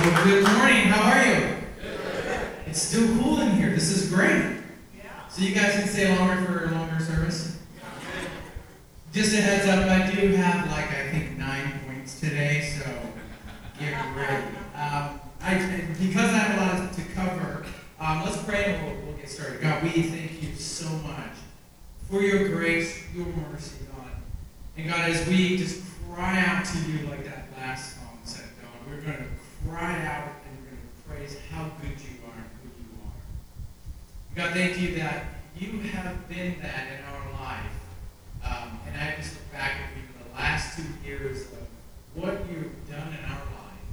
Well, good morning. How are you? It's still cool in here. This is great. So you guys can stay longer for a longer service. Just a heads up, I do have like I think nine points today, so get ready. Um, I because I have a lot to cover. Um, let's pray and we'll, we'll get started. God, we thank you so much for your grace, your mercy, God. And God, as we just cry out to you like that last song said, God, we're going to cry out and we're going to praise how good you are and who you are. God, thank you that you have been that in our life. Um, and I just look back at even the last two years of what you've done in our life,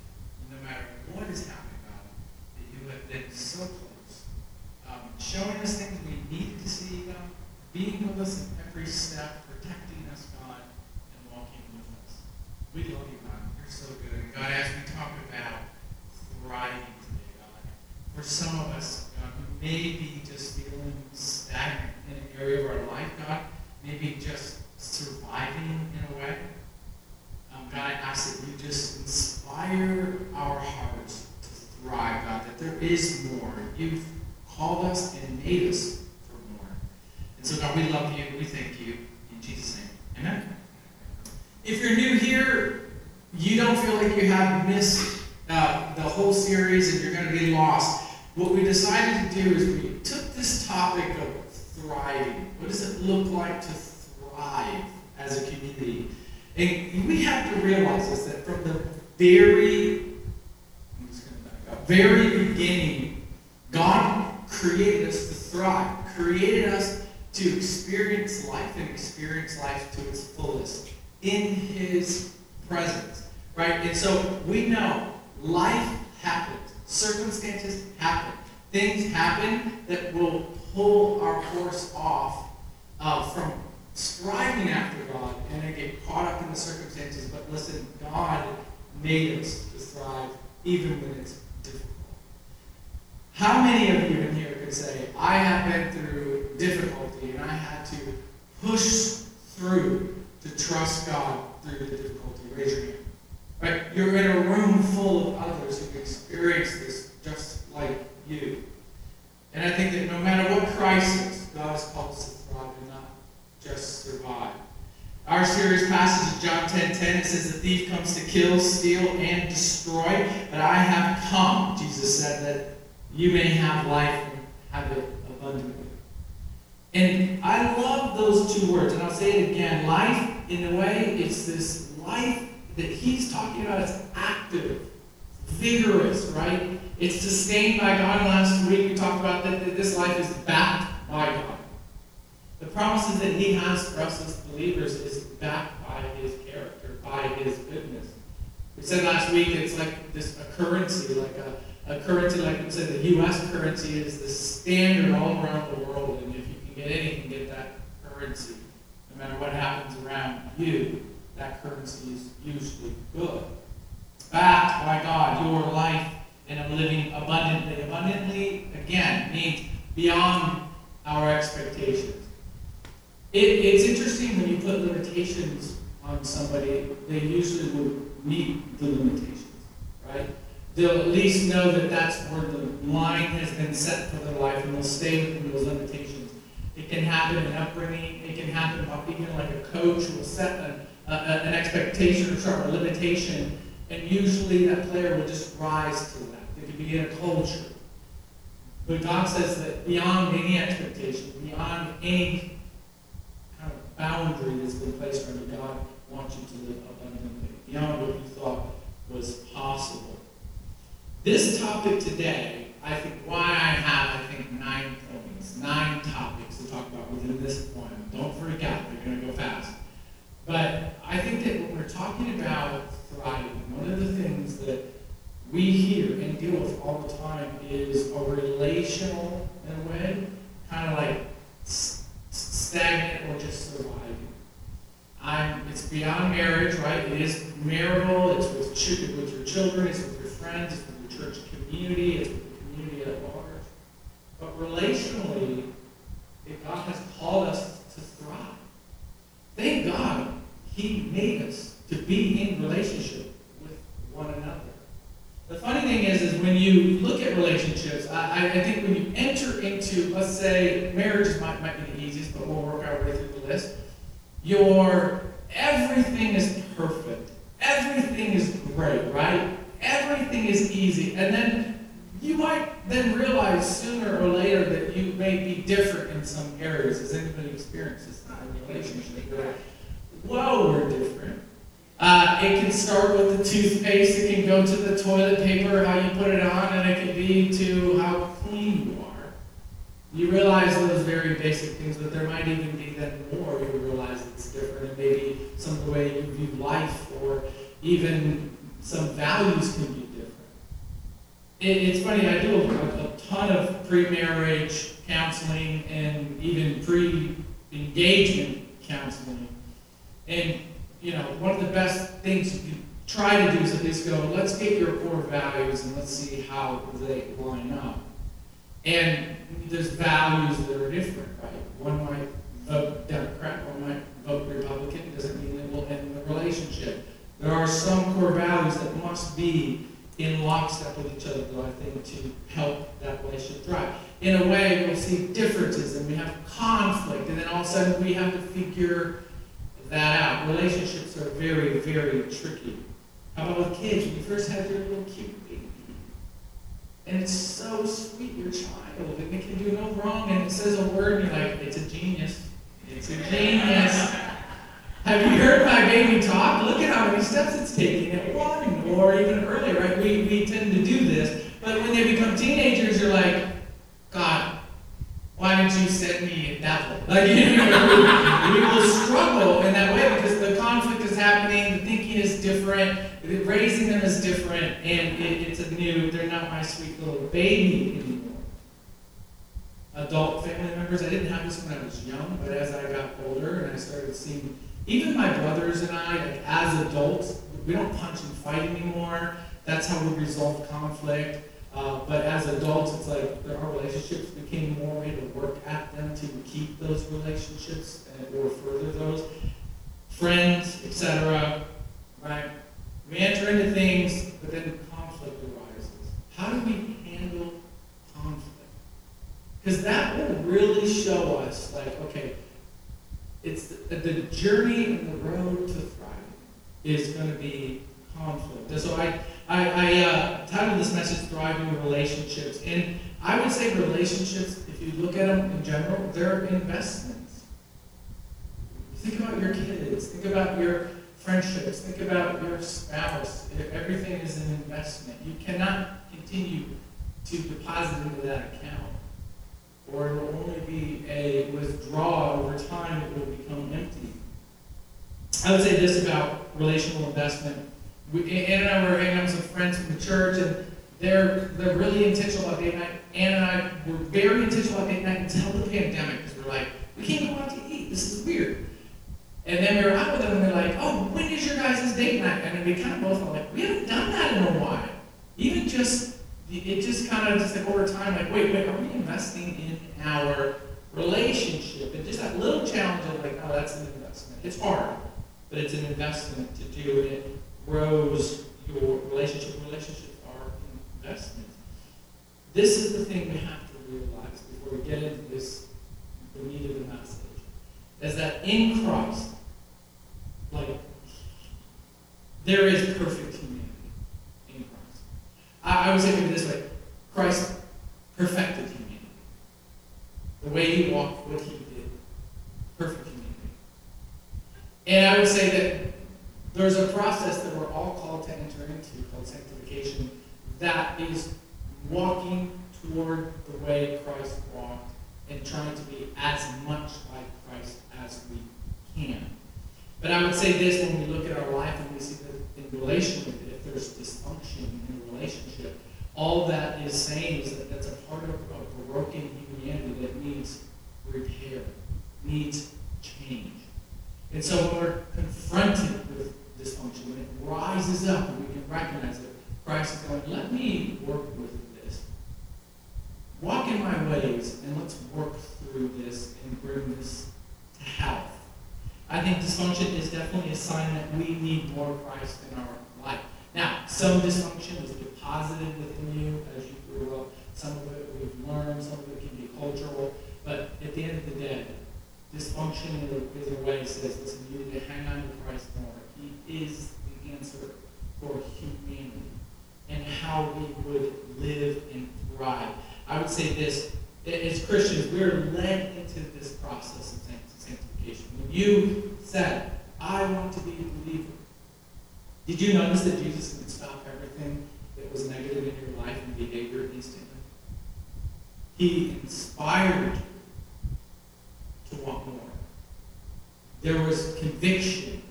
no matter what has happened, God, that you have been so close. Um, showing us things we need to see, God, being with us in every step, protecting us, God, and walking with us. We love you, so good. God, as we talk about thriving today, God, for some of us, God, who may be just feeling stagnant in an area of our life, God, maybe just surviving in a way. Um, God, I ask that you just inspire our hearts to thrive, God, that there is more. You've called us and made us for more. And so, God, we love you. We thank you. In Jesus' name. Amen. If you're new here, you don't feel like you have missed uh, the whole series and you're going to be lost. What we decided to do is we took this topic of thriving. What does it look like to thrive as a community? And we have to realize this that from the very, up, very beginning, God created us to thrive, created us to experience life and experience life to its fullest in His presence, right? And so we know life happens, circumstances happen, things happen that will pull our course off uh, from striving after God and then get caught up in the circumstances. But listen, God made us to thrive even when it's difficult. How many of you in here could say, I have been through difficulty and I had to push through to trust God through the difficulty? Raise. Right? You're in a room full of others who've experienced this just like you. And I think that no matter what crisis, God has called us to thrive and not just survive. Our series passage is John 10 10. It says, The thief comes to kill, steal, and destroy. But I have come, Jesus said, that you may have life and have it abundantly. And I love those two words. And I'll say it again. Life, in a way, it's this life that he's talking about is active, vigorous, right? It's sustained by God. Last week we talked about that, that this life is backed by God. The promises that he has for us as believers is backed by his character, by his goodness. We said last week it's like this a currency, like a, a currency, like we said, the U.S. currency is the standard all around the world. And if you can get can get that currency. No matter what happens around you, that currency is usually good. Backed by God, your life and I'm living abundantly. Abundantly, again, means beyond our expectations. It, it's interesting when you put limitations on somebody, they usually will meet the limitations, right? They'll at least know that that's where the line has been set for their life and they'll stay within those limitations. It can happen in upbringing, it can happen even like a coach will set a, an expectation or a limitation, and usually that player will just rise to that begin a culture. But God says that beyond any expectation, beyond any kind of boundary that's been placed on you, God wants you to live abundantly, beyond what you thought was possible. This topic today, I think why I have, I think, nine points, nine topics to talk about within this point. Don't freak out, they're going to go fast. But I think that when we're talking about thriving, one of the things that we hear and deal with all the time is a relational, in a way, kind of like stagnant or just surviving. I'm, it's beyond marriage, right? It is marital, it's with, with your children, it's with your friends, it's with your church community, it's with the community at large. But relationally, God has called us to thrive. Thank God He made us to be in relationship with one another. The funny thing is, is when you look at relationships, I, I think when you enter into, let's say, marriage might, might be the easiest, but we'll work our way through the list. Your everything is perfect. Everything is great, right? Everything is easy. And then you might then realize sooner or later that you may be different in some areas. Has anybody experienced this in a relationship? Whoa, we're different. Uh, it can start with the toothpaste, it can go to the toilet paper, how you put it on, and it can be to how clean you are. You realize those very basic things, but there might even be then more you realize it's different, and maybe some of the way you view life, or even some values can be different. It, it's funny, I do a, a ton of pre-marriage counseling and even pre-engagement counseling. And you know, one of the best things you can try to do is at least go, let's get your core values and let's see how they line up. And there's values that are different, right? One might vote Democrat, one might vote Republican. It doesn't mean it will end the relationship. There are some core values that must be in lockstep with each other, though, I think, to help that relationship thrive. In a way, we'll see differences and we have conflict, and then all of a sudden we have to figure that out. Relationships are very, very tricky. How about with kids? When you first have your little cute baby, and it's so sweet, your child, and they can do no wrong, and it says a word, and you're like, it's a genius. It's a genius. Have you heard my baby talk? Look at how many steps it's taking at one or even earlier, right? We, we tend to do this. But when they become teenagers, you're like, God, why didn't you send me a devil? Like, you know, we will struggle in that way because the conflict is happening, the thinking is different, raising them is different, and it, it's a new, they're not my sweet little baby anymore. Adult family members, I didn't have this when I was young, but as I got older and I started seeing, even my brothers and I, like as adults, we don't punch and fight anymore. That's how we resolve conflict. Uh, but as adults, it's like our relationships became more way to work at them to keep those relationships and, or further those. Friends, etc. Right? We enter into things, but then conflict arises. How do we handle conflict? Because that will really show us, like, okay, it's the, the journey and the road to thriving is going to be conflict. And so I I, I uh, titled this message Thriving Relationships. And I would say relationships, if you look at them in general, they're investments. Think about your kids, think about your friendships, think about your spouse. Everything is an investment. You cannot continue to deposit into that account. Or it will only be a withdrawal over time, it will become empty. I would say this about relational investment we, and I were hanging out with some friends from the church, and they're they're really intentional about date night. Ann and I were very intentional about date night until the pandemic, because we're like, we can't go out to eat. This is weird. And then we were out with them, and they're like, oh, when is your guys' date night? And we kind of both were like, we haven't done that in a while. Even just, it just kind of just like over time, like, wait, wait, are we investing in our relationship? And just that little challenge of like, oh, that's an investment. It's hard, but it's an investment to do it grows your relationship. Relationships are investments. This is the thing we have to realize before we get into this, the meat of the message, is that in Christ, like, there is perfect humanity in Christ. I, I would say maybe this way Christ perfected humanity. The way he walked, what he did, perfect humanity. And I would say that there's a process that we're all called to enter into called sanctification that is walking toward the way Christ walked and trying to be as much like Christ as we can. But I would say this when we look at our life and we see that in relation with it, if there's dysfunction in a relationship, all that is saying is that that's a part of a broken humanity that needs repair, needs change. And so when we're confronted with dysfunction, when it rises up and we can recognize it, Christ is going, let me work with this. Walk in my ways and let's work through this and bring this to health. I think dysfunction is definitely a sign that we need more Christ in our life. Now, some dysfunction is deposited within you as you grew up. Some of it we've learned, some of it can be cultural. But at the end of the day, dysfunction is a way says, listen, you need to hang on to Christ more. He is the answer for humanity and how we would live and thrive. I would say this as Christians, we're led into this process of sanctification. When you said, I want to be a believer, did you notice that Jesus could stop everything that was negative in your life and behavior instantly? He inspired you to want more. There was conviction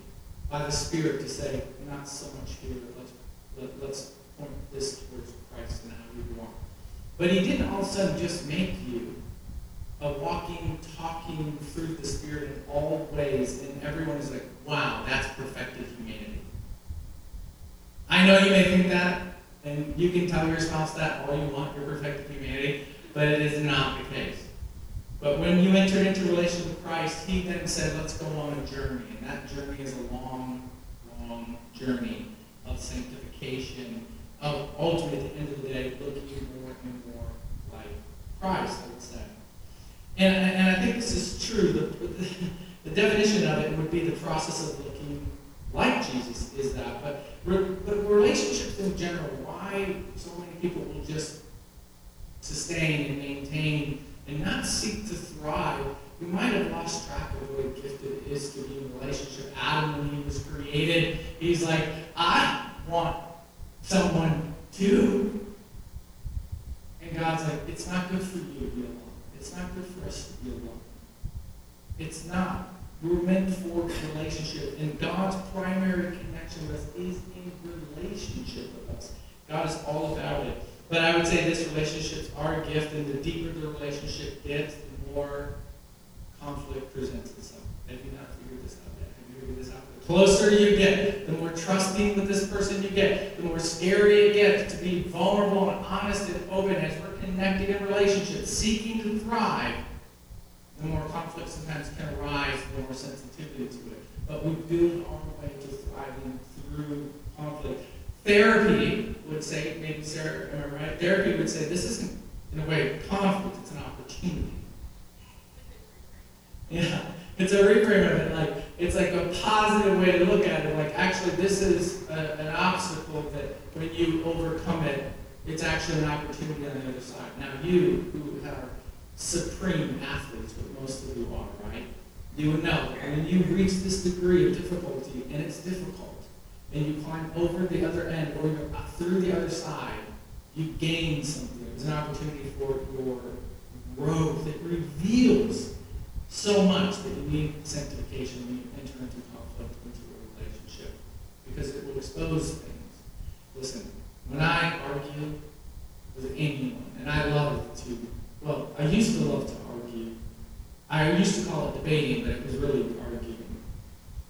by the Spirit to say, not so much here, let's, let, let's point this towards Christ and how we want. But he didn't all of a sudden just make you a walking, talking through the Spirit in all ways, and everyone is like, wow, that's perfected humanity. I know you may think that, and you can tell your spouse that all you want, your perfected humanity, but it is not the case. But when you enter into relationship with Christ, he then said, let's go on a journey. And that journey is a long, long journey of sanctification, of ultimately, at the end of the day, looking more and more like Christ, I would say. And, and I think this is true. The, the definition of it would be the process of looking like Jesus is that. But, but relationships in general, why so many people will just sustain and maintain and not seek to thrive, we might have lost track of what a gift it is to be in relationship. Adam, when he was created, he's like, I want someone to. And God's like, it's not good for you to be alone. It's not good for us to be alone. It's not. We're meant for relationship. And God's primary connection with us is in relationship with us. God is all about it. But I would say this relationships are a gift, and the deeper the relationship gets, the more conflict presents itself. Have you not figured this out yet? Have you figured this out? The closer you get, the more trusting with this person you get, the more scary it gets to be vulnerable and honest and open as we're connected in relationships, seeking to thrive. The more conflict sometimes can arise, the more sensitivity to it. But we build our way to thriving through conflict. Therapy would say, maybe Sarah, am I right? Therapy would say this isn't, in a way, conflict, it's an opportunity. Yeah, it's a reframe of it. Like, it's like a positive way to look at it. Like, actually, this is a, an obstacle that when you overcome it, it's actually an opportunity on the other side. Now, you who are supreme athletes, but most of you are, right? You would know when you reach this degree of difficulty, and it's difficult and you climb over the other end or you're through the other side, you gain something. It's an opportunity for your growth. It reveals so much that you need sanctification when you enter into conflict, into a relationship, because it will expose things. Listen, when I argue with anyone, and I love it to, well, I used to love to argue. I used to call it debating, but it was really arguing.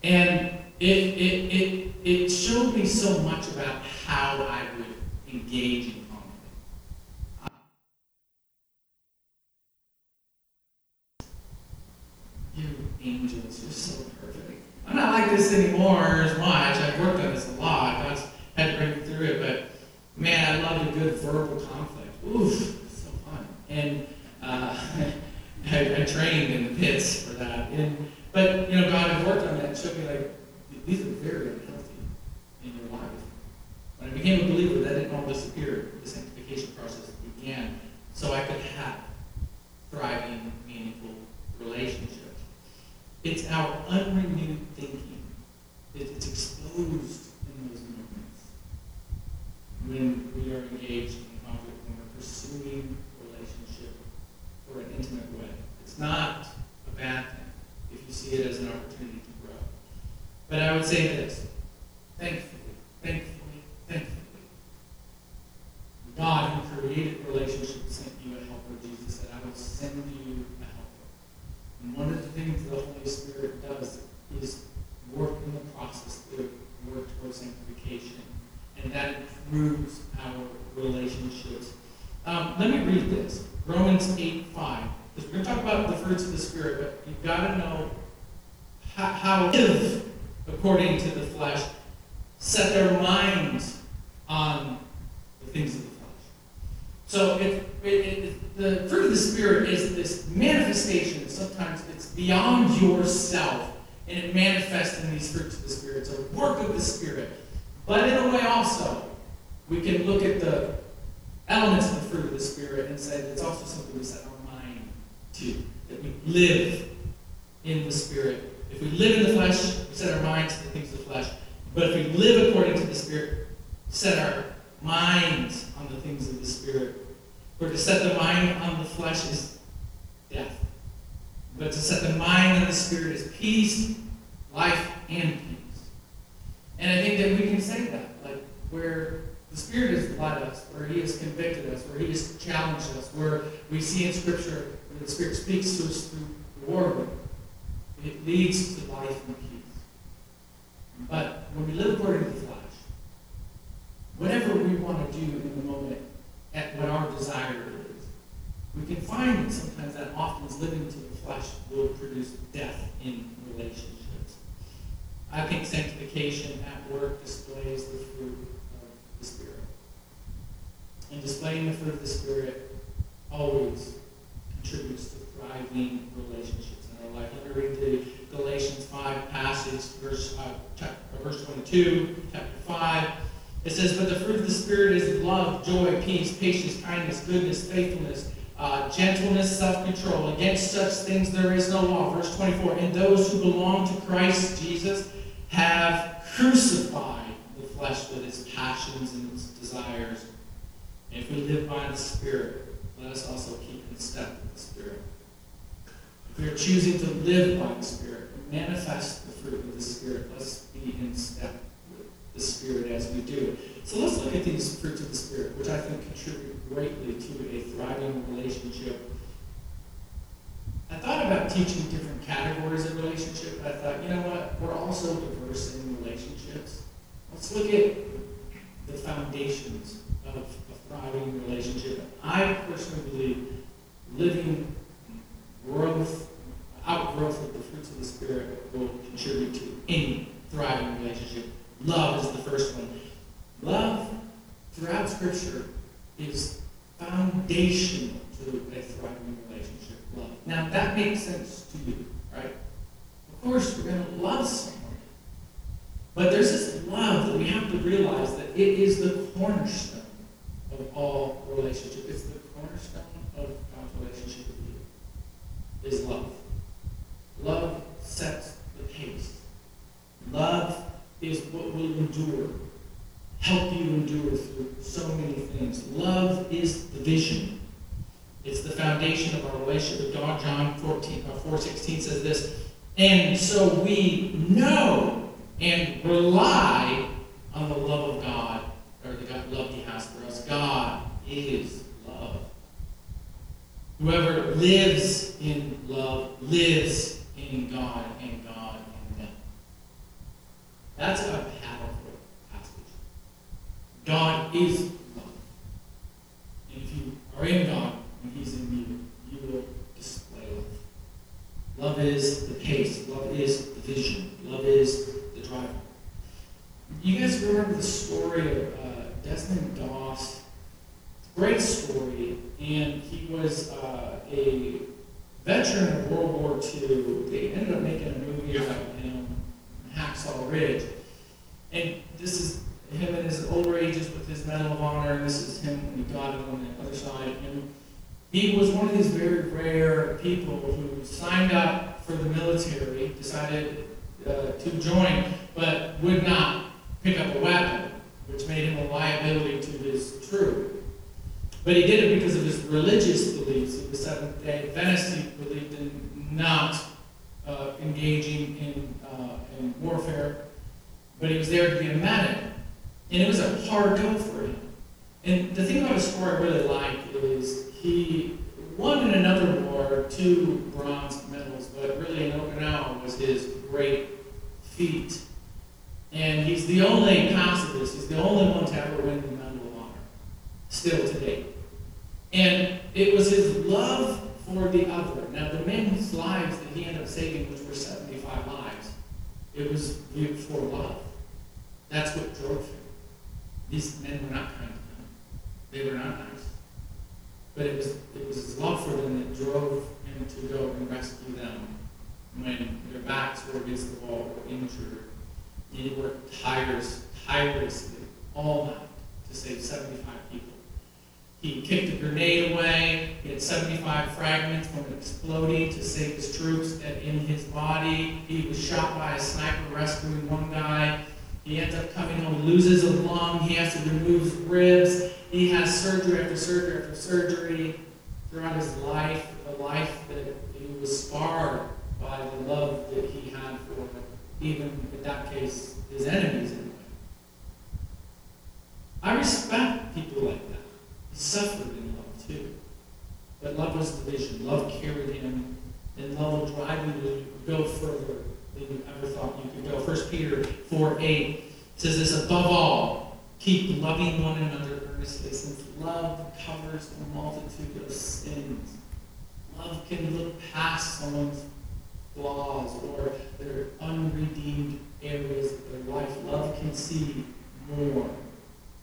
And it, it, it, it showed me so much about how I would engage in conflict. You angels, you're so perfect. I'm not like this anymore as much. I've worked on this a lot. God's had to bring me through it. But man, I love a good verbal conflict. Oof, so fun. And uh, I, I, trained in the pits for that. And, but you know, God had worked on that. and showed me like these are very unhealthy in your life. When I became a believer, that didn't all disappear. The sanctification process began so I could have thriving, meaningful relationships. It's our unrenewed thinking. It's exposed in those moments when we are engaged in conflict, when we're pursuing relationship for an intimate way. It's not a bad thing if you see it as an opportunity but I would say this thankfully, thankfully, thankfully, God who created relationships sent you a helper. Jesus said, I will send you a helper. And one of the things the Holy Spirit does is work in the process to work towards sanctification. And that improves our relationships. Um, let me read this. Romans 8 5. We're going to talk about the fruits of the Spirit, but you've got to know how, how live according to the flesh, set their minds on the things So it, it, it, the fruit of the Spirit is this manifestation. Sometimes it's beyond yourself, and it manifests in these fruits of the Spirit. It's a work of the Spirit. But in a way, also, we can look at the elements of the fruit of the Spirit and say that it's also something we set our mind to, that we live in the Spirit. If we live in the flesh, we set our mind to the things of the flesh. But if we live according to the Spirit, set our minds on the things of the Spirit. For to set the mind on the flesh is death. But to set the mind and the Spirit is peace, life, and peace. And I think that we can say that, like where the Spirit has led us, where He has convicted us, where He has challenged us, where we see in Scripture where the Spirit speaks to us through the Word, it leads to life and peace. But when we live according to the flesh, whatever we want to do in the moment, at what our desire is, we can find that sometimes that often is living to flesh will produce death in relationships. I think sanctification at work displays the fruit of the Spirit. And displaying the fruit of the Spirit always contributes to thriving relationships in our life. Let me read the Galatians 5 passage, verse, uh, chapter, verse 22, chapter 5. It says, But the fruit of the Spirit is love, joy, peace, patience, kindness, goodness, faithfulness, uh, gentleness, self control. Against such things there is no law. Verse 24 And those who belong to Christ Jesus have crucified the flesh with its passions and its desires. And if we live by the Spirit, let us also keep in step with the Spirit. If we are choosing to live by the Spirit, manifest the fruit of the Spirit, let's be in step with the Spirit as we do it. So let's look at these fruits of the Spirit, which I think contribute greatly to a thriving relationship. I thought about teaching different categories of relationship, but I thought, you know what? We're all so diverse in relationships. Let's look at the foundations of a thriving relationship. I personally believe living growth, outgrowth of the fruits of the Spirit will contribute to any thriving relationship. Love is the first one. Love, throughout Scripture, is foundational to a thriving relationship. Love. Now, that makes sense to you, right? Of course, we're going to love someone. But there's this love that we have to realize that it is the cornerstone of all relationships. It's the cornerstone of God's relationship with you, is love. Love sets the pace. Love is what will endure, help you endure through so many things. Love is the vision. It's the foundation of our relationship with God. John 14, uh, 4 16 says this, and so we know and rely on the love of God, or the God, love He has for us. God is love. Whoever lives in love lives in God, and God in them. That's a. God is love. And if you are in God and He's in you, you will display love. Love is the pace, love is the vision, love is the driver. You guys remember the story of uh, Desmond Doss? Great story, and he was uh, a veteran of World War II. They ended up making a movie about him, Hacksaw Ridge. And this is him in his older ages with his Medal of Honor. This is him when he got it on the other side. And he was one of these very rare people who signed up for the military, decided uh, to join, but would not pick up a weapon, which made him a liability to his troop. But he did it because of his religious beliefs. He was Seventh day Adventist. He believed in not uh, engaging in, uh, in warfare, but he was there to be a medic. And it was a hard go for him. And the thing about his story I really like is he won in another war two bronze medals, but really in Okinawa was his great feat. And he's the only pacifist, he's the only one to ever win the Medal of Honor, still today. And it was his love for the other. Now, the men's lives that he ended up saving, which were 75 lives, it was for love. That's what drove him. These men were not kind to him. They were not nice. But it was, it was his love for them that drove him to go and rescue them when their backs were against the wall or injured. He worked tires, tirelessly all night to save 75 people. He kicked a grenade away. He had 75 fragments from exploding to save his troops in his body. He was shot by a sniper rescuing one guy. He ends up coming home, loses a lung. He has to remove ribs. He has surgery after surgery after surgery throughout his life, a life that he was scarred by the love that he had for, even in that case, his enemies anyway. I respect people like that. Suffered in love too. But love was the vision. Love carried him, and love will drive you to go further than you ever thought you could go. 1 Peter 4 8 says this above all, keep loving one another earnestly, since love covers a multitude of sins. Love can look past someone's flaws or their unredeemed areas of their life. Love can see more.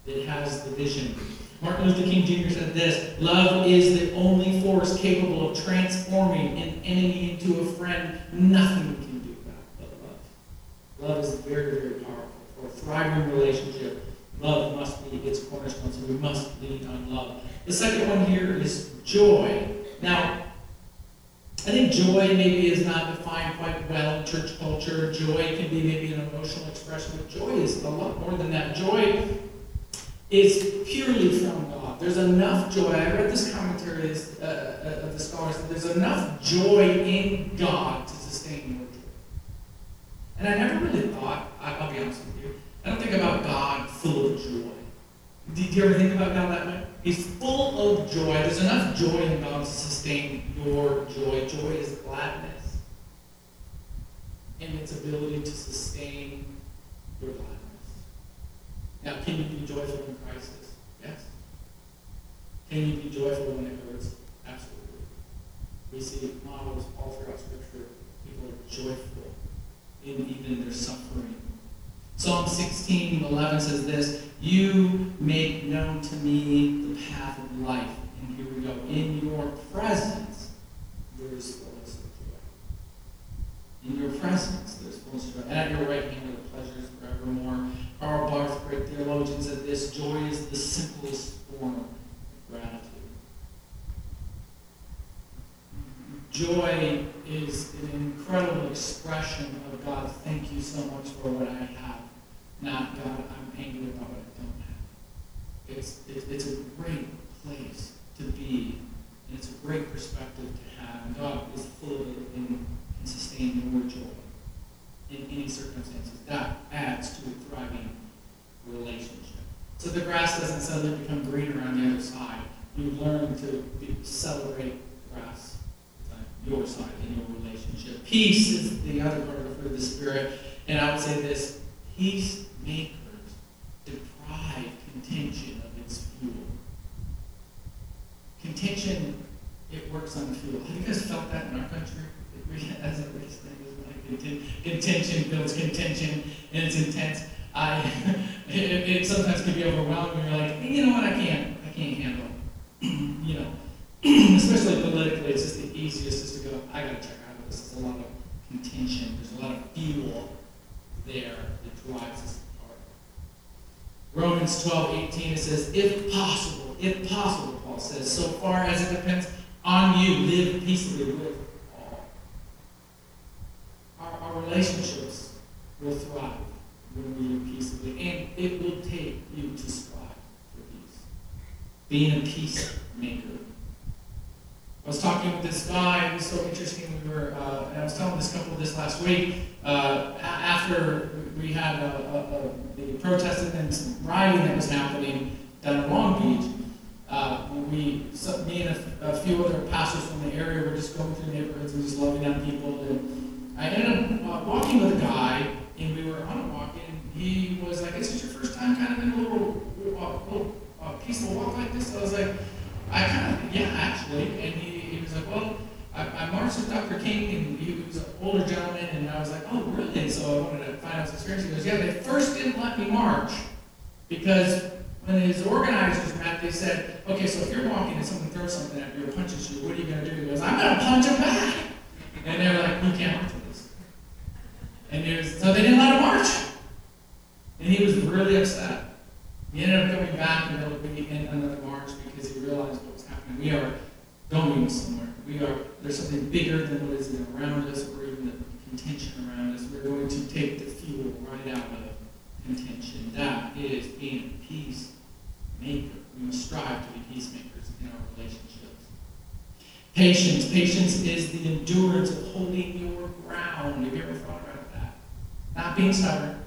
It has the vision. Martin Luther King Jr. said this Love is the only force capable of transforming an enemy into a friend. Nothing can do that but love. Love is very, very powerful. For a thriving relationship, love must be its cornerstone, so we must lean on love. The second one here is joy. Now, I think joy maybe is not defined quite well in church culture. Joy can be maybe an emotional expression, but joy is a lot more than that. Joy is purely from God. There's enough joy. I read this commentary uh, uh, of the scholars that there's enough joy in God to sustain your joy. And I never really thought, I'll be honest with you, I don't think about God full of joy. Do you ever think about God that way? He's full of joy. There's enough joy in God to sustain your joy. Joy is gladness and its ability to sustain your gladness. Now, can you be joyful in crisis? Yes. Can you be joyful when it hurts? Absolutely. We see models all throughout Scripture. People are joyful in even their suffering. Psalm 16, 11 says this You make known to me the path of life. And here we go. In your presence, there is fullness of joy. In your presence, there's fullness of joy. And at your right hand are the pleasures forevermore. Karl Barth, great theologian, said this joy is the simplest form of gratitude. Joy is an incredible expression of God, thank you so much for what I have. Not God, I'm angry about what I don't have. It's, it's, it's a great place to be, and it's a great perspective to have. God is full of it and can sustain your joy in any circumstances. That adds to a thriving relationship. So the grass doesn't suddenly become greener on the other side. You learn to be, celebrate the grass on your side in your relationship. Peace is the other part of the Spirit. And I would say this peacemakers deprive contention of its fuel. Contention, it works on fuel. Have you guys felt that in our country? As it relates Contention builds contention, and it's intense. I, it, it, sometimes can be overwhelming. You're like, you know what? I can't, I can't handle. you know, especially politically, it's just the easiest is to go. I got to check out of this. There's a lot of There's a lot of fuel there that drives us apart. Romans 12, 18, it says, if possible, if possible, Paul says, so far as it depends on you, live peaceably with all. our relationships will thrive when we live peaceably. And it will take you to strive for peace. Being a peacemaker. I was talking with this guy, it was so interesting. We were, uh, and I was telling this couple this last week, uh, after we had a, a, a, the protest and some rioting that was happening down in Long Beach, uh, we, so, me and a, a, few other pastors from the area were just going through neighborhoods and just loving on people. And I ended up uh, walking with a guy, and we were on a walk, and he was like, "Is this your first time kind of in a little, uh, little uh, peaceful walk like this?" So I was like, "I kind of, yeah, actually." And he, he was like, "Well." I, I marched with Dr. King, and he was an older gentleman, and I was like, oh, really? So I wanted to find out his experience. He goes, yeah, they first didn't let me march because when his organizers met, they said, okay, so if you're walking and someone throws something at you or punches you, what are you going to do? He goes, I'm going to punch him back. And they're like, we can't with this. And was, so they didn't let him march. And he was really upset. He ended up coming back and would be another march because he realized what was happening. We are going somewhere. We are there's something bigger than what is around us the contention around us. We're going to take the fuel right out of contention. That is being a peacemaker. We must strive to be peacemakers in our relationships. Patience. Patience is the endurance of holding your ground. Have you ever thought about that? Not being stubborn.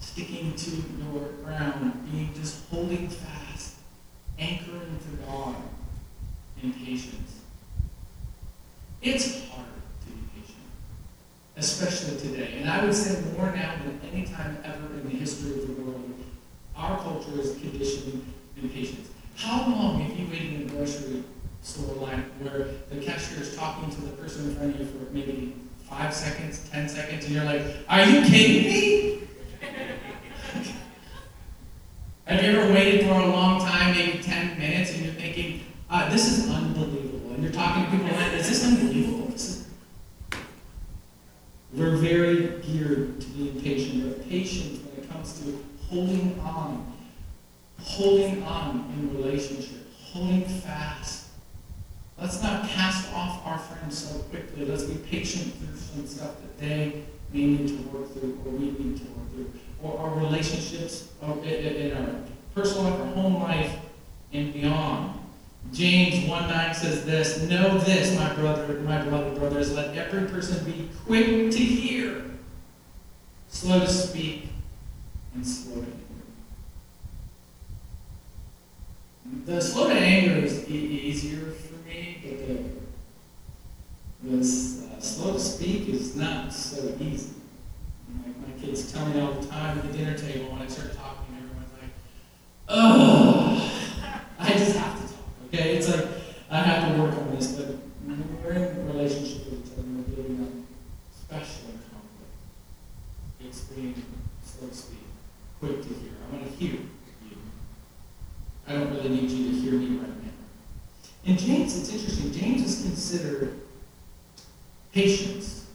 Sticking to your ground. Being just holding fast. Anchoring to God in patience. It's hard to be patient, especially today. And I would say more now than any time ever in the history of the world, our culture is conditioned in patience. How long have you waited in a grocery store line where the cashier is talking to the person in front of you for maybe five seconds, ten seconds, and you're like, Are you kidding me? have you ever waited for a long time, maybe 10 minutes, and you're thinking, uh, This is unbelievable? And you're talking to people like, Is this unbelievable? We're very geared to being patient. We're patient when it comes to holding on, holding on in relationship, holding fast. Let's not cast off our friends so quickly. Let's be patient through some stuff that they may need to work through or we need to work through. Or our relationships in our personal life, our home life, and beyond. James 1 9 says this Know this, my brother, my beloved brothers, let every person be quick to hear, slow to speak, and slow to anger. The slow to anger is e- easier for me, but the, the uh, slow to speak is not so easy. My kids tell me all the time at the dinner table when I start talking, everyone's like, oh, I just have to talk, okay? It's like, I have to work on this, but we're in relationship with each other, we're building up, especially in conflict. It's being slow to speak quick to hear. I want to hear you. I don't really need you to hear me right now. In James, it's interesting. James is considered patience,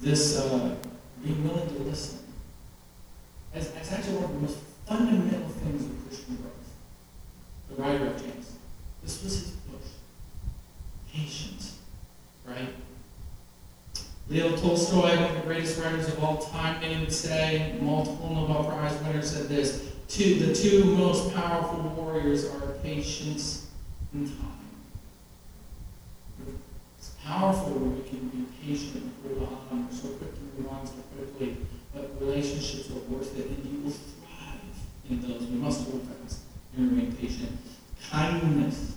this uh, being willing to listen, as, as actually one of the most fundamental things of Christian growth. The writer of James. This was his push. Patience, right? Leo Tolstoy, one of the greatest writers of all time, many would say, multiple Nobel Prize winner, said this two, the two most powerful warriors are patience and time. It's powerful when we can be patient and hold on. We're so quick to move on so quickly, but relationships are worth it, and you will thrive in those. We must hold fast and remain patient. Kindness.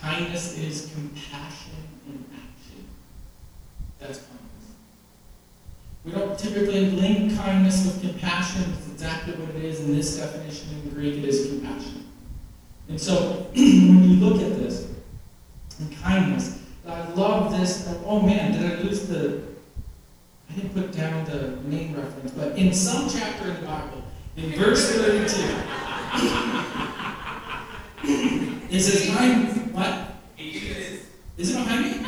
Kindness is compassion in action. That's kindness. We don't typically link kindness with compassion. It's exactly what it is in this definition in Greek. It is compassion. And so when you look at this, and kindness, I love this. Oh man, did I lose the? I didn't put down the main reference, but in some chapter in the Bible, in verse 32, it says, "Kind what? Is it behind me?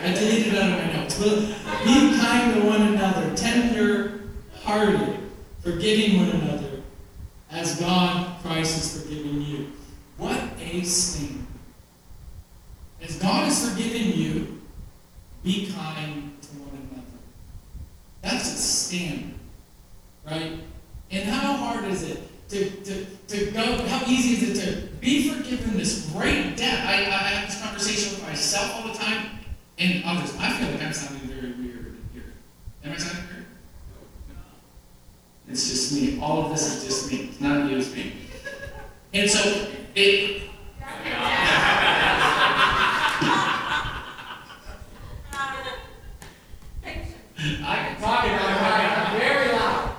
I deleted it out of my notes. Be kind to one another, tender hearted, forgiving one another, as God, Christ, has forgiven you. What a standard. As God has forgiven you, be kind to one another. That's a standard, right? And how hard is it to, to, to go, how easy is it to be forgiven this great debt? I, I have this conversation with myself all the time and others. I feel like I'm sounding very weird here. Am I sounding weird? No. It's just me. All of this is just me. It's not you, it's me. And so it. I can talk about I'm very loud.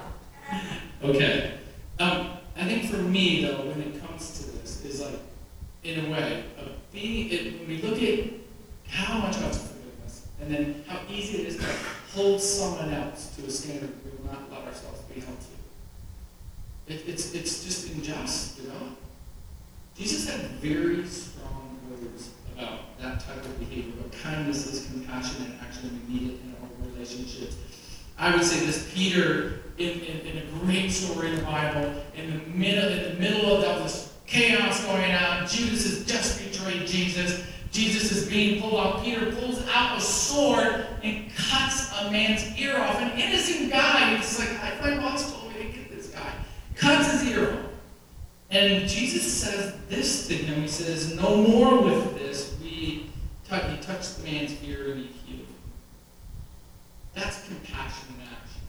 Okay. Um, I think for me though, when it comes to this, is like, in a way, of being it, when we look at how much God's forgiven us, and then how easy it is to hold someone else to a standard we will not let ourselves be held to. It, it's, it's just just to God. Jesus had very strong words about that type of behavior, but kindness is compassion, and actually we need it in our relationships. I would say this Peter, in, in, in a great story in the Bible, in the middle, in the middle of all this chaos going on, Judas has just betrayed Jesus. Jesus is being pulled off. Peter pulls out a sword and cuts a man's ear off. An innocent guy. He's like, my boss told me to get this guy. Cuts his ear off. And Jesus says this to him. He says, No more with this. We touch, he touched the man's ear and he healed. That's compassion in action.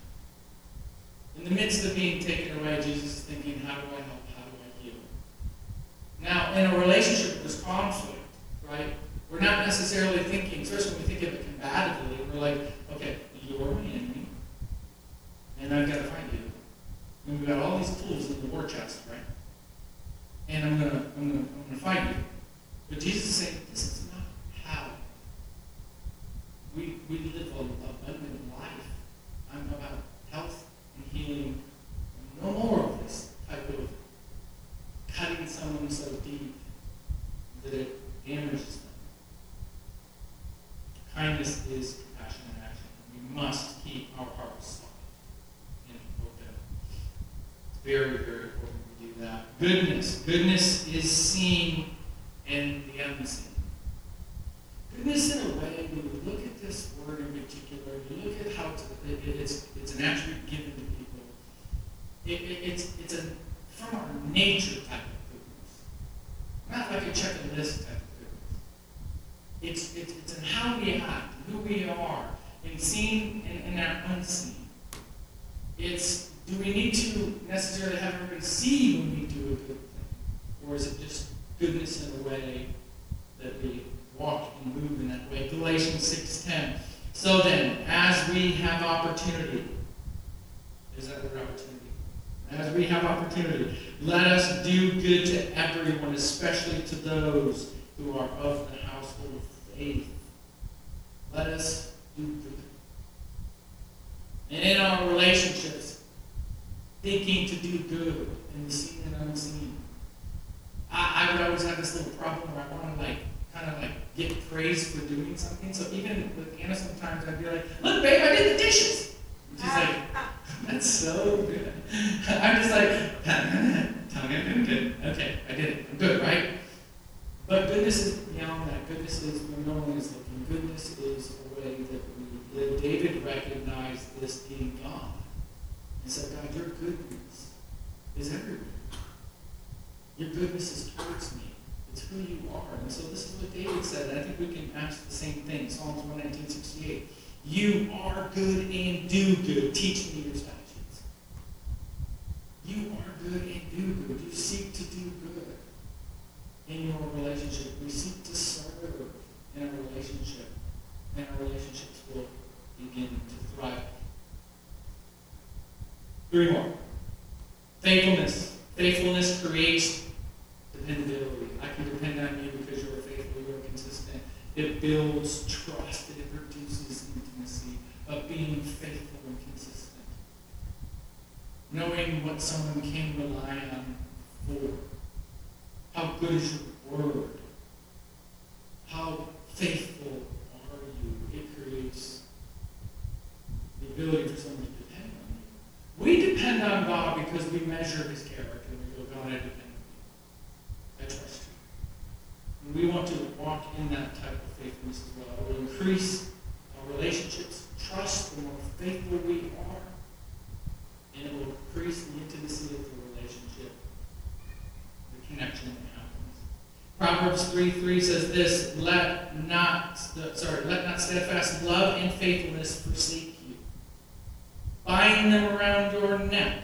In the midst of being taken away, Jesus is thinking, How do I help? How do I heal? Now, in a relationship, there's conflict, right? We're not necessarily thinking, especially when we think of it combatively, we're like, okay, you're my enemy, and I've got to fight you. And we've got all these tools in the war chest, right? and I'm gonna, I'm gonna, I'm gonna fight you. But Jesus is saying, this is not how we, we live a abundant life. I'm about health and healing. No more of this type of cutting someone so deep that it damages them. Kindness is compassion in action. We must keep our hearts soft and open. It's very, very important that. Goodness. Is seen in the unseen. Goodness, in a way, when you look at this word in particular, you look at how it's, it, it's, it's an attribute given to people. It, it, it's, it's a, from our nature type of goodness. Not like a checklist type of goodness. It's, it's, it's in how we act, who we are, in seen and in our unseen. It's do we need to necessarily have everybody see when we do a good thing? Or is it just goodness in a way that we walk and move in that way? Galatians 6.10. So then, as we have opportunity, is that word opportunity? As we have opportunity, let us do good to everyone, especially to those who are of the household of faith. Let us do good. And in our relationships, thinking to do good in the seen and unseen. I, I would always have this little problem where I want to like kind of like get praise for doing something. So even with Anna, sometimes I'd be like, "Look, babe, I did the dishes." And she's like, ah, ah. "That's so good." I'm just like, "Tell me I'm doing good." Okay, I did it. I'm good, right? But goodness is beyond that. Goodness is when no one is looking. Goodness is a way that we live. David recognized this being God. He said, God, your goodness is everywhere. Your goodness is towards me. It's who you are. And so this is what David said. I think we can ask the same thing. Psalms 119, You are good and do good. Teach me your statutes. You are good and do good. You seek to do good in your relationship. We seek to serve in our relationship. And our relationships will begin to thrive. Three more. Faithfulness. Faithfulness creates dependability. I can depend on you because you're faithful, you're consistent. It builds trust, of being faithful and consistent. Knowing what someone can rely on for. How good is your word? How faithful are you? It creates the ability for someone to depend on you. we depend on God because we measure his character and we go, God, I depend on you. I trust you. And we want to walk in that type of faithfulness as well. It will increase our relationships, trust, the more faithful we are, and it will increase the intimacy of the relationship, the connection that happens. Proverbs 3 3 says this, let not sorry, let not steadfast love and faithfulness forsake you. Bind them around your neck.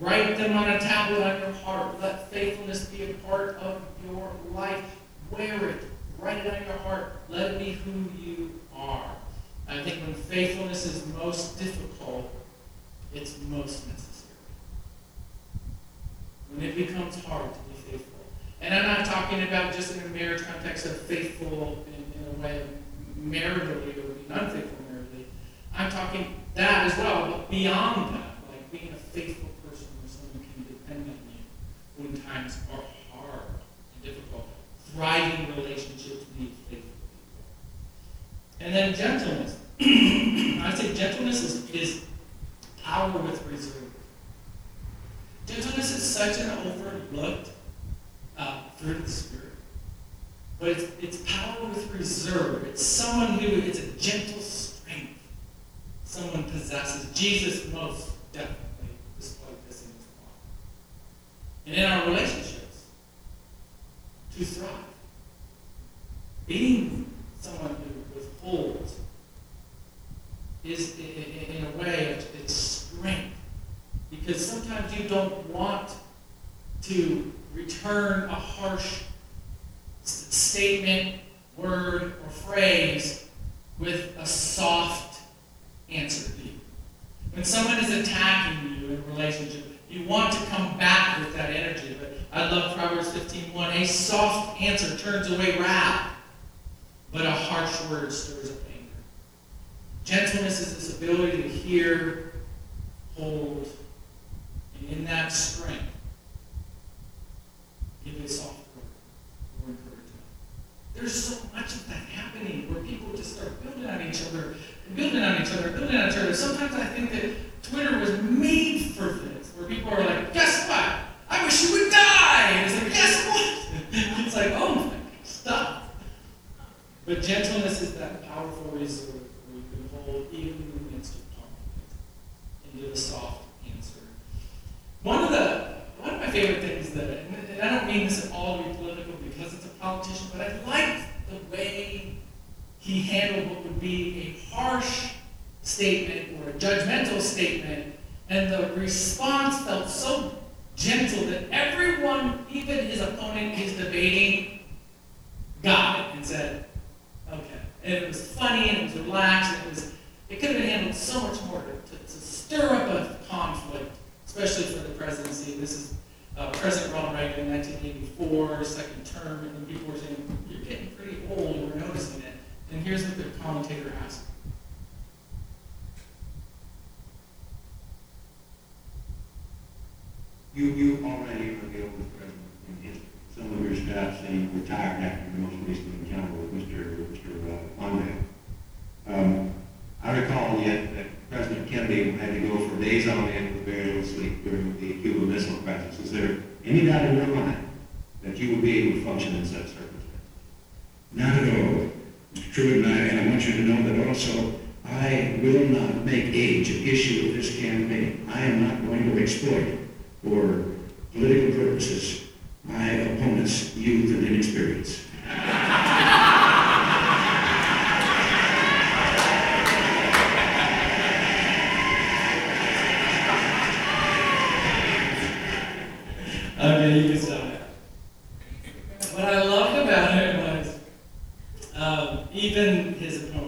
Write them on a tablet on your heart. Let faithfulness be a part of your life. Wear it. Write it on your heart. Let it be who you are. I think when faithfulness is most difficult, it's most necessary. When it becomes hard to be faithful. And I'm not talking about just in a marriage context of faithful in, in a way maritally or being unfaithful maritally. I'm talking that as well, but beyond that, like being a faithful person where someone who can depend on you, when times are hard and difficult. Thriving relationships need. And then gentleness. I say gentleness is, is power with reserve. Gentleness is such an overlooked uh, fruit of the Spirit. But it's, it's power with reserve. It's someone who, it's a gentle strength someone possesses. Jesus most definitely displayed this in his life. And in our relationships, to thrive, being someone who withholds is in a way it's strength. Because sometimes you don't want to return a harsh statement, word, or phrase with a soft answer to you. When someone is attacking you in a relationship, you want to come back with that energy. But I love Proverbs 15:1. A soft answer turns away wrath, but a harsh word stirs up anger. Gentleness is this ability to hear, hold, and in that strength, give a soft word or encouragement. There's so much of that happening where people just start building on each other building on each other, building on each other. Sometimes I think that Twitter was made for this, where people are like, guess what? I wish you would die. And it's like, guess what? it's like, oh my, stop. But gentleness is that powerful reserve where you can hold even in the midst of conflict and give a soft answer. One of the one of my favorite things that, and I don't mean this at all to be political because it's a politician, but I like the way he handled what would be a harsh statement or a judgmental statement, and the response felt so gentle that everyone, even his opponent he's debating, got it and said, okay. And it was funny and it was relaxed and it was it could have been handled so much more to, to, stir up a conflict, especially for the presidency. This is uh, President Ronald Reagan in 1984, second term, and people were saying, You're getting pretty old, we're noticing it. And here's what the commentator asked. You, you already are oldest president in. Some of your staff say you retired after the most recent encounter with Mr. Mr. Uh. Um, I recall yet that President Kennedy had to go for days on end with very little sleep during the Cuban Missile Crisis. Is there any doubt in your mind that you would be able to function in such circumstances? Not at all. True, and I, and I want you to know that also I will not make age an issue of this campaign. I am not going to exploit for political purposes my opponent's youth and inexperience. Okay, you can stop. What I loved about it was um, even his opponent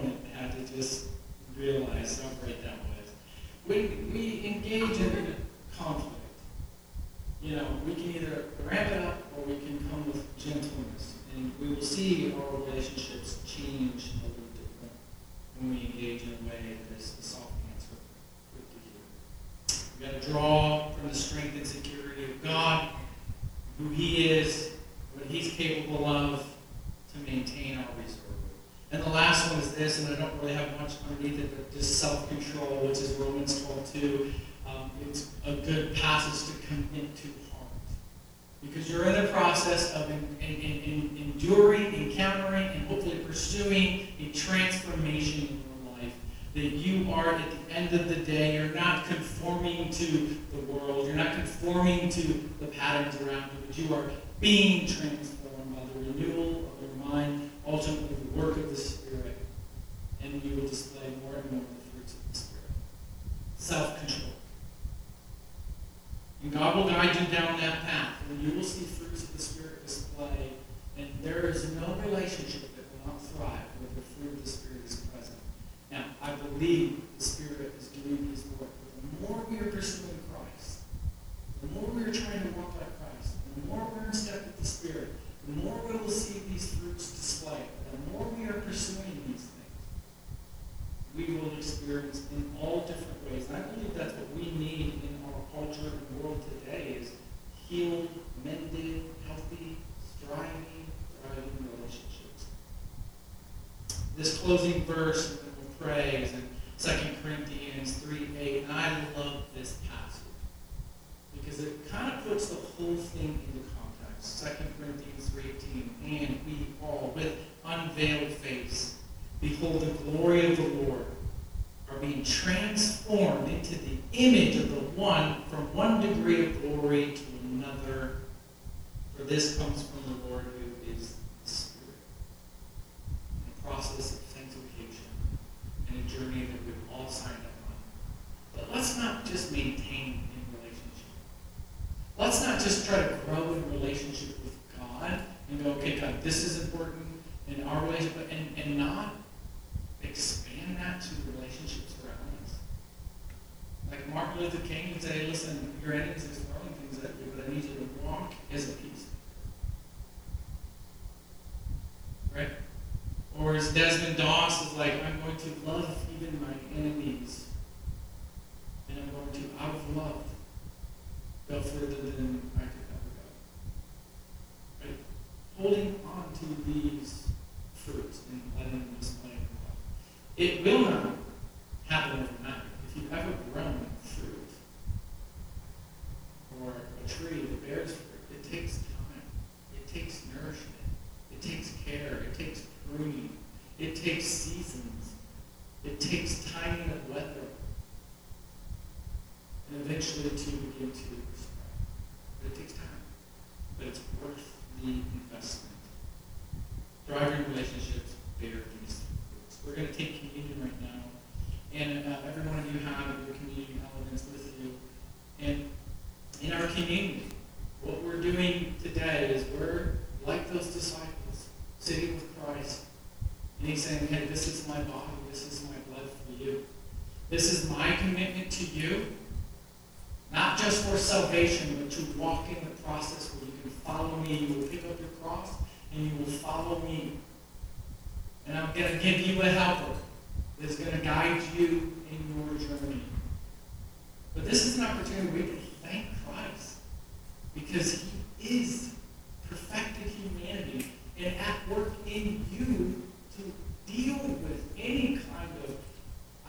you to deal with any kind of,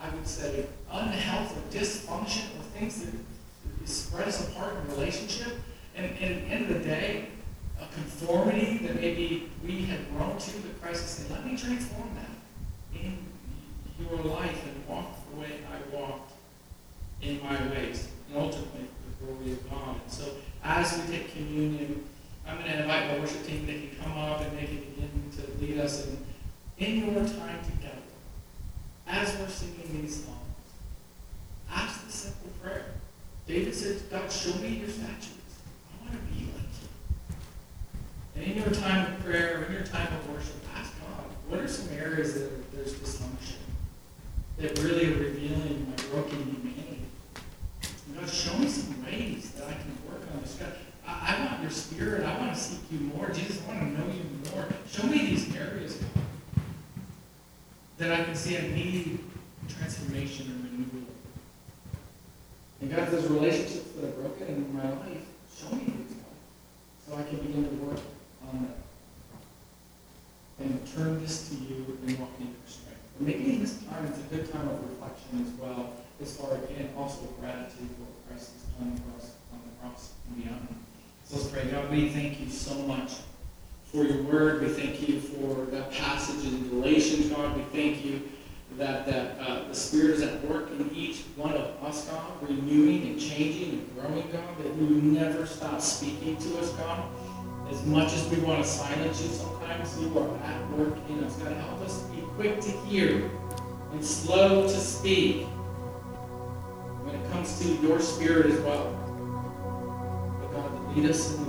I would say, unhealth or dysfunction or things that spread us apart in relationship Let's pray. God, we thank you so much for your word. We thank you for that passage in Galatians, God. We thank you that, that uh, the Spirit is at work in each one of us, God, renewing and changing and growing, God, that you never stop speaking to us, God. As much as we want to silence you sometimes, you are at work in us. God, help us to be quick to hear and slow to speak when it comes to your Spirit as well. ir assim.